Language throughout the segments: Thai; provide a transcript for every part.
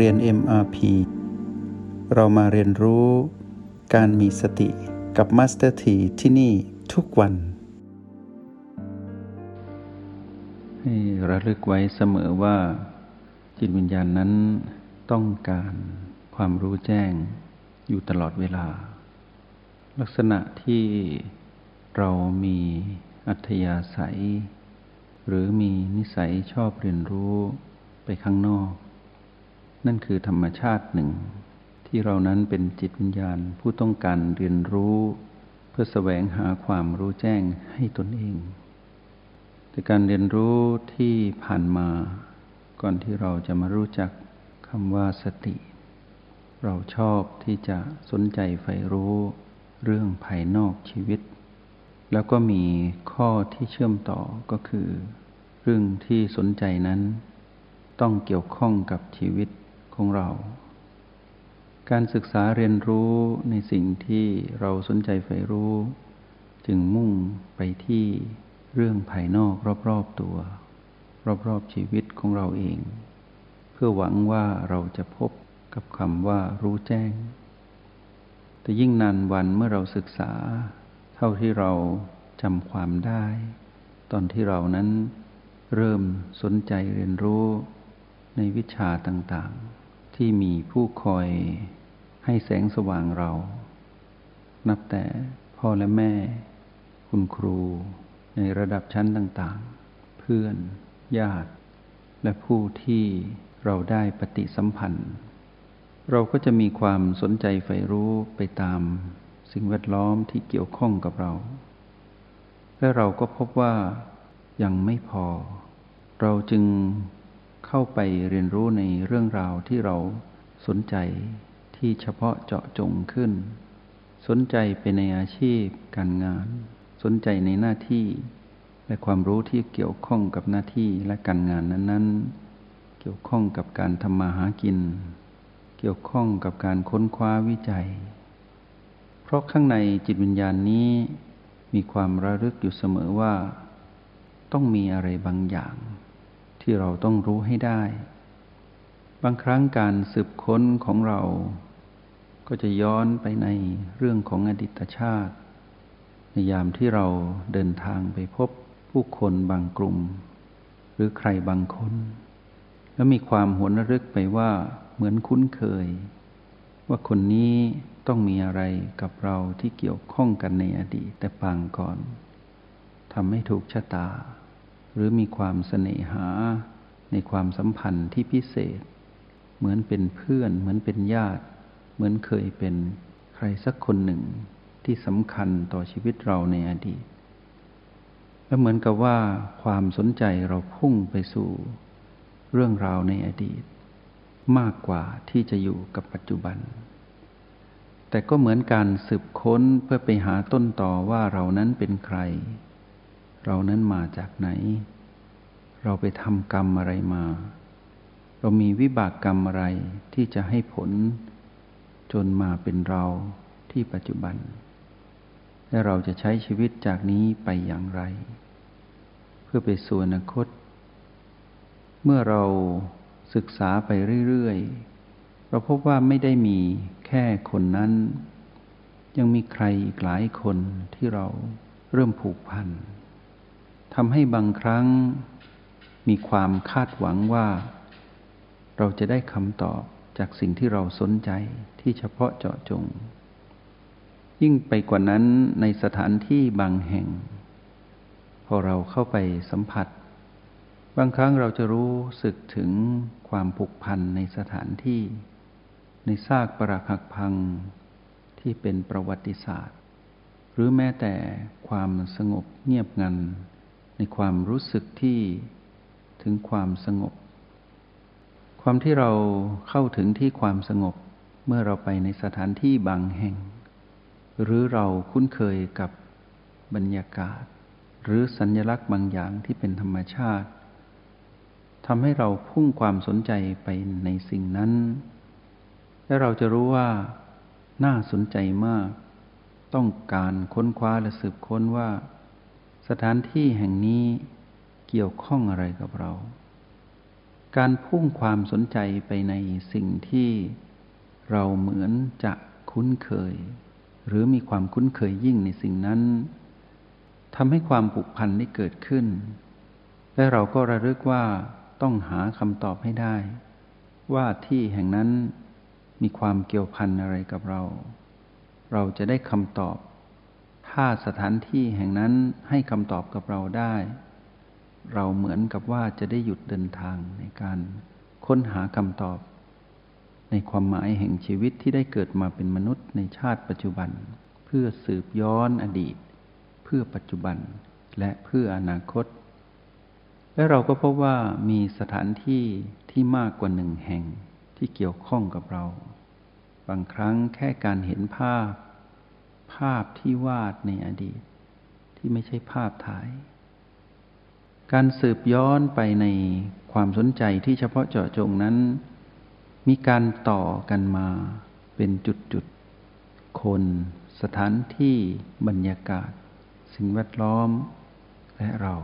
เรียน MRP เรามาเรียนรู้การมีสติกับ Master T ที่ที่นี่ทุกวัน ให้ระลึกไว้เสมอว่า จิตวิญญาณนั้นต้องการความรู้แจ้งอยู่ตลอดเวลา ลักษณะที่เรามีอัธยาศัย หรือมีนิสัยชอบเรียนรู้ไปข้างนอก นั่นคือธรรมชาติหนึ่ง ที่เรานั้นเป็นจิตวิญญาณผู้ต้องการเรียนรู้ เพื่อแสวงหาความรู้แจ้งให้ตนเอง แต่การเรียนรู้ที่ผ่านมา ก่อนที่เราจะมารู้จักคำว่าสติ เราชอบที่จะสนใจใฝ่รู้ เรื่องภายนอกชีวิต แล้วก็มีข้อที่เชื่อมต่อก็คือ เรื่องที่สนใจนั้น ต้องเกี่ยวข้องกับชีวิต ของเรา การศึกษาเรียนรู้ในสิ่งที่เราสนใจใฝ่รู้ จึงมุ่งไปที่เรื่องภายนอกรอบๆตัว รอบๆชีวิตของเราเอง เพื่อหวังว่าเราจะพบกับคำว่ารู้แจ้ง แต่ยิ่งนานวันเมื่อเราศึกษา เท่าที่เราจำความได้ ตอนที่เรานั้นเริ่มสนใจเรียนรู้ในวิชาต่างๆ ที่มีผู้คอยให้แสงสว่างเรา นับแต่พ่อและแม่ คุณครู ในระดับชั้นต่างๆ เพื่อน ญาติ และผู้ที่เราได้ปฏิสัมพันธ์ เราก็จะมีความสนใจใฝ่รู้ไปตามสิ่งแวดล้อมที่เกี่ยวข้องกับเรา และเราก็พบว่ายังไม่พอ เราจึง เข้าไปเรียนรู้ในเรื่องราวที่เราสนใจที่เฉพาะเจาะจงขึ้น สนใจไปในอาชีพ การงาน สนใจในหน้าที่ และความรู้ที่เกี่ยวข้องกับหน้าที่และการงานนั้นๆ เกี่ยวข้องกับการทำมาหากิน เกี่ยวข้องกับการค้นคว้าวิจัย เพราะข้างในจิตวิญญาณนี้มีความระลึกอยู่เสมอว่า ต้องมีอะไรบางอย่าง ที่เราต้องรู้ให้ได้ บางครั้งการสืบค้นของเรา ก็จะย้อนไปในเรื่องของอดีตชาติ ในยามที่เราเดินทางไปพบผู้คนบางกลุ่ม หรือใครบางคน แล้วมีความหวนระลึกไปว่าเหมือนคุ้นเคย ว่าคนนี้ต้องมีอะไรกับเราที่เกี่ยวข้องกันในอดีตแต่ปางก่อนทำให้ถูกชะตา หรือมีความเสน่หาในความสัมพันธ์ที่พิเศษ เหมือนเป็นเพื่อน เหมือนเป็นญาติ เหมือนเคยเป็นใครสักคนหนึ่งที่สำคัญต่อชีวิตเราในอดีต และเหมือนกับว่าความสนใจเราพุ่งไปสู่เรื่องราวในอดีต มากกว่าที่จะอยู่กับปัจจุบัน แต่ก็เหมือนการสืบค้นเพื่อไปหาต้นต่อว่าเรานั้นเป็นใคร เรานั้นมาจากไหน เราไปทำกรรมอะไรมา เรามีวิบากกรรมอะไรที่จะให้ผลจนมาเป็นเราที่ปัจจุบัน และเราจะใช้ชีวิตจากนี้ไปอย่างไร เพื่อไปสู่อนาคต เมื่อเราศึกษาไปเรื่อยๆ เราพบว่าไม่ได้มีแค่คนนั้น ยังมีใครอีกหลายคนที่เราเริ่มผูกพัน ทำให้บางครั้งมีความคาดหวังว่า เราจะได้คำตอบจากสิ่งที่เราสนใจที่เฉพาะเจาะจง ยิ่งไปกว่านั้นในสถานที่บางแห่ง พอเราเข้าไปสัมผัส บางครั้งเราจะรู้สึกถึงความผูกพันในสถานที่ ในซากปรักหักพังที่เป็นประวัติศาสตร์ หรือแม้แต่ความสงบเงียบงัน ในความรู้สึกที่ถึงความสงบ ความที่เราเข้าถึงที่ความสงบ เมื่อเราไปในสถานที่บางแห่ง หรือเราคุ้นเคยกับบรรยากาศ หรือสัญญลักษณ์บางอย่างที่เป็นธรรมชาติทำให้เราพุ่งความสนใจไปในสิ่งนั้น และเราจะรู้ว่าน่าสนใจมาก ต้องการค้นคว้าและสืบค้นว่า สถานที่แห่งนี้เกี่ยวข้องอะไรกับเรา การพุ่งความสนใจไปในสิ่งที่เราเหมือนจะคุ้นเคย หรือมีความคุ้นเคยยิ่งในสิ่งนั้นทำให้ความผูกพันได้เกิดขึ้น และเราก็ระลึกว่าต้องหาคำตอบให้ได้ ว่าที่แห่งนั้นมีความเกี่ยวพันอะไรกับเรา เราจะได้คำตอบ ถ้าสถานที่แห่งนั้นให้คำตอบกับเราได้ เราเหมือนกับว่าจะได้หยุดเดินทางในการค้นหาคำตอบ ในความหมายแห่งชีวิตที่ได้เกิดมาเป็นมนุษย์ในชาติปัจจุบัน เพื่อสืบย้อนอดีต เพื่อปัจจุบันและเพื่ออนาคต และเราก็พบว่ามีสถานที่ที่มากกว่าหนึ่งแห่งที่เกี่ยวข้องกับเรา บางครั้งแค่การเห็นภาพ ภาพที่วาดในอดีต ที่ไม่ใช่ภาพถ่าย การสืบย้อนไปในความสนใจที่เฉพาะเจาะจงนั้น มีการต่อกันมาเป็นจุดๆ คน สถานที่บรรยากาศ สิ่งแวดล้อม และเรา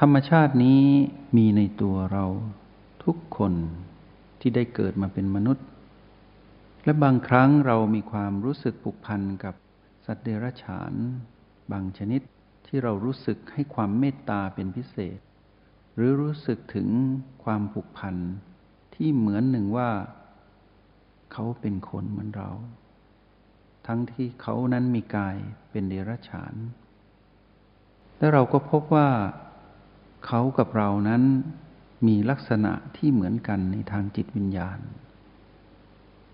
ธรรมชาตินี้มีในตัวเราทุกคนที่ได้เกิดมาเป็นมนุษย์ และบางครั้งเรามีความรู้สึกผูกพันกับสัตว์เดรัจฉาน บางชนิดที่เรารู้สึกให้ความเมตตาเป็นพิเศษ หรือรู้สึกถึงความผูกพันที่เหมือนหนึ่งว่า เขาเป็นคนเหมือนเรา ทั้งที่เขานั้นมีกายเป็นเดรัจฉาน และเราก็พบว่าเขากับเรานั้นมีลักษณะที่เหมือนกันในทางจิตวิญญาณ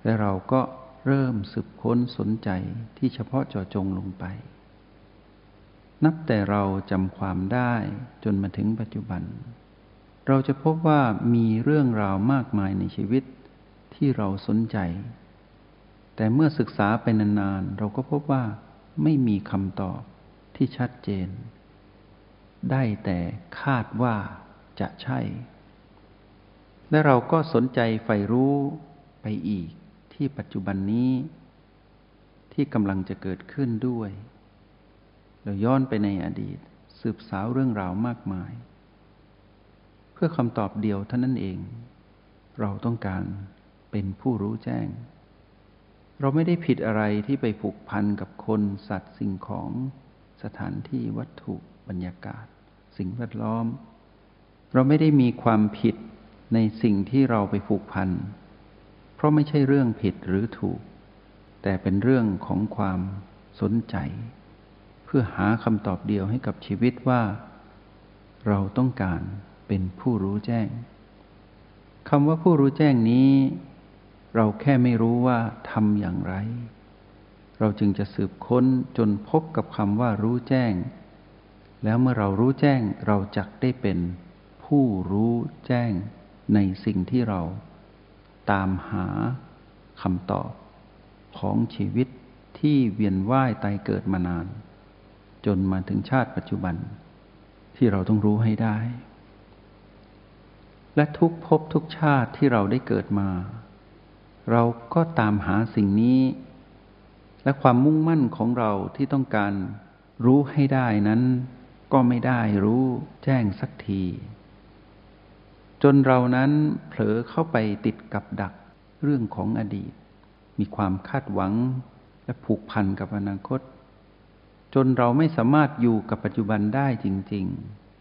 และเราก็เริ่มสืบค้นสนใจที่เฉพาะเจาะจงลงไป นับแต่เราจำความได้จนมาถึงปัจจุบัน เราจะพบว่ามีเรื่องราวมากมายในชีวิตที่เราสนใจ แต่เมื่อศึกษาไปนานๆ เราก็พบว่าไม่มีคำตอบที่ชัดเจน ได้แต่คาดว่าจะใช่ และเราก็สนใจใฝ่รู้ไปอีก ที่ปัจจุบันนี้ที่กำลังจะเกิดขึ้นด้วย เราย้อนไปในอดีต สืบสาวเรื่องราวมากมาย เพื่อคำตอบเดียวเท่านั้นเอง เราต้องการเป็นผู้รู้แจ้ง เราไม่ได้ผิดอะไรที่ไปผูกพันกับคนสัตว์สิ่งของสถานที่วัตถุบรรยากาศ สิ่งแวดล้อม เราไม่ได้มีความผิดในสิ่งที่เราไปผูกพัน เพราะไม่ใช่เรื่องผิดหรือถูก แต่เป็นเรื่องของความสนใจ เพื่อหาคำตอบเดียวให้กับชีวิตว่า เราต้องการเป็นผู้รู้แจ้งคำว่าผู้รู้แจ้งนี้ เราแค่ไม่รู้ว่าทำอย่างไร เราจึงจะสืบค้นจนพบกับคำว่ารู้แจ้ง แล้วเมื่อเรารู้แจ้งเราจักได้เป็นผู้รู้แจ้งในสิ่งที่เรา ตามหาคำตอบของชีวิตที่เวียนว่ายตายเกิดมานาน จนมาถึงชาติปัจจุบัน ที่เราต้องรู้ให้ได้ และทุกภพทุกชาติที่เราได้เกิดมา เราก็ตามหาสิ่งนี้ และความมุ่งมั่นของเราที่ต้องการรู้ให้ได้นั้น ก็ไม่ได้รู้แจ้งสักที จนเรานั้นเผลอเข้าไปติดกับดักเรื่องของอดีต มีความคาดหวังและผูกพันกับอนาคต จนเราไม่สามารถอยู่กับปัจจุบันได้จริง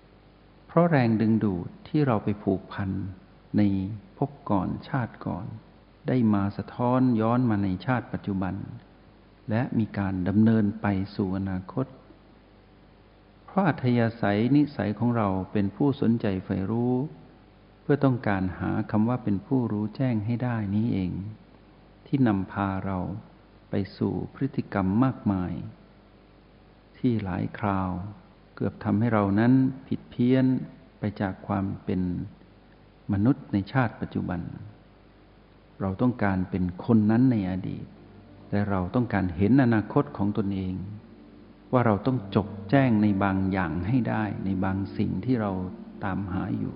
ๆ เพราะแรงดึงดูดที่เราไปผูกพันในพบก่อนชาติก่อน ได้มาสะท้อนย้อนมาในชาติปัจจุบัน และมีการดำเนินไปสู่อนาคต เพราะอัธยาศัยนิสัยของเราเป็นผู้สนใจใฝ่รู้ พื่อต้องการหาคำว่าเป็นผู้รู้แจ้งให้ได้นี้เอง ที่นำพาเราไปสู่พฤติกรรมมากมาย ที่หลายคราวเกือบทำให้เรานั้นผิดเพี้ยนไปจากความเป็นมนุษย์ในชาติปัจจุบัน เราต้องการเป็นคนนั้นในอดีตแต่เราต้องการเห็นอนาคตของตนเอง ว่าเราต้องจบแจ้งในบางอย่างให้ได้ในบางสิ่งที่เราตามหาอยู่